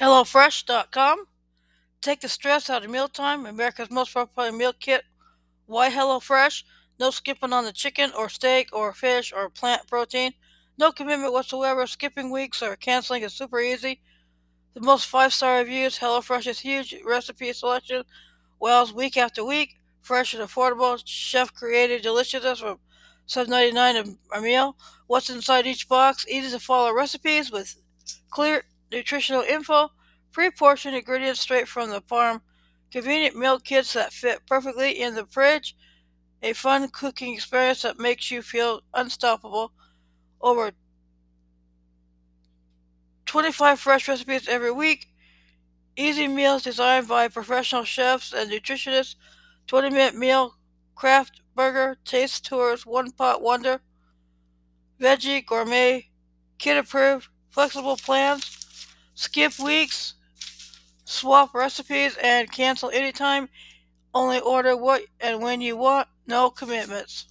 HelloFresh.com. Take the stress out of mealtime. America's most popular meal kit. Why HelloFresh? No skipping on the chicken or steak or fish or plant protein. No commitment whatsoever. Skipping weeks or canceling is super easy. The most five star reviews. HelloFresh's huge recipe selection. Wells week after week. Fresh and affordable. Chef created deliciousness from $7.99 a meal. What's inside each box? Easy to follow recipes with clear nutritional info, pre-portioned ingredients straight from the farm, convenient meal kits that fit perfectly in the fridge, a fun cooking experience that makes you feel unstoppable. Over 25 fresh recipes every week, easy meals designed by professional chefs and nutritionists, 20 minute meal, craft burger, taste tours, one pot wonder, veggie, gourmet, kid approved, flexible plans, skip weeks, swap recipes, and cancel anytime. Only order what and when you want, no commitments.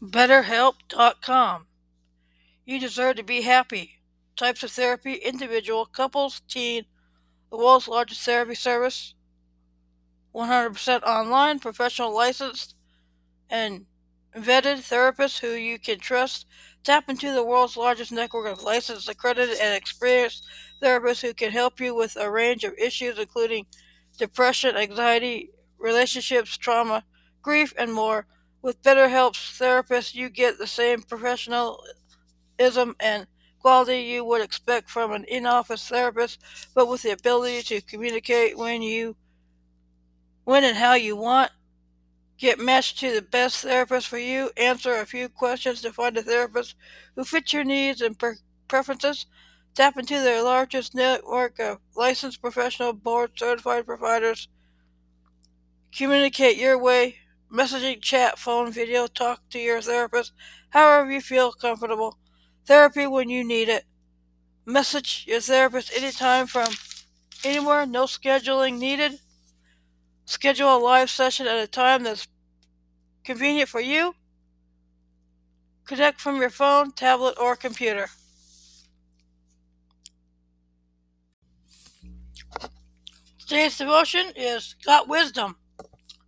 BetterHelp.com. You deserve to be happy. Types of therapy individual, couples, teen, the world's largest therapy service, 100% online, professional licensed, and vetted therapists who you can trust. Tap into the world's largest network of licensed, accredited, and experienced therapists who can help you with a range of issues, including depression, anxiety, relationships, trauma, grief, and more. With BetterHelp's therapists, you get the same professionalism and quality you would expect from an in-office therapist, but with the ability to communicate when you when and how you want Get matched to the best therapist for you. Answer a few questions to find a therapist who fits your needs and pre- preferences. Tap into their largest network of licensed professional board certified providers. Communicate your way. Messaging, chat, phone, video, talk to your therapist however you feel comfortable. Therapy when you need it. Message your therapist anytime from anywhere, no scheduling needed. Schedule a live session at a time that's convenient for you. Connect from your phone, tablet, or computer. Today's devotion is Got Wisdom.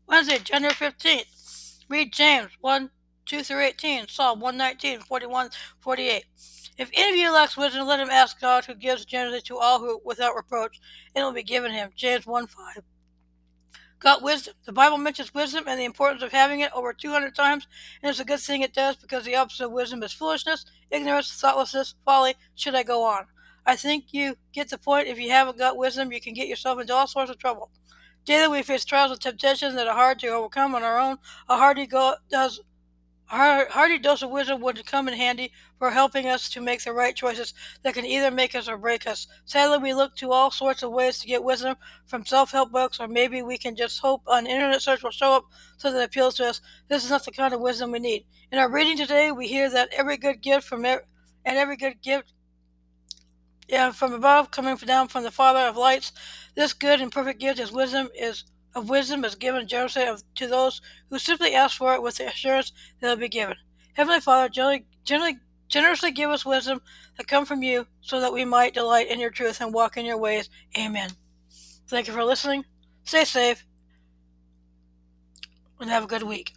Wednesday, January 15th. Read James 1 2 through 18, Psalm 119, 41, 48. If any of you lacks wisdom, let him ask God, who gives generously to all who without reproach, and it will be given him. James 1 5 got wisdom. The Bible mentions wisdom and the importance of having it over 200 times, and it's a good thing it does because the opposite of wisdom is foolishness, ignorance, thoughtlessness, folly. Should I go on? I think you get the point. If you haven't got wisdom, you can get yourself into all sorts of trouble. Daily we face trials and temptations that are hard to overcome on our own. A hardy go does a hearty dose of wisdom would come in handy for helping us to make the right choices that can either make us or break us. Sadly, we look to all sorts of ways to get wisdom from self help books, or maybe we can just hope an internet search will show up something that appeals to us. This is not the kind of wisdom we need. In our reading today, we hear that every good gift from and every good gift yeah, from above, coming down from the Father of lights, this good and perfect gift is wisdom is of wisdom is given generously to those who simply ask for it with the assurance that it will be given. Heavenly Father, generally, generously give us wisdom that come from you so that we might delight in your truth and walk in your ways. Amen. Thank you for listening. Stay safe and have a good week.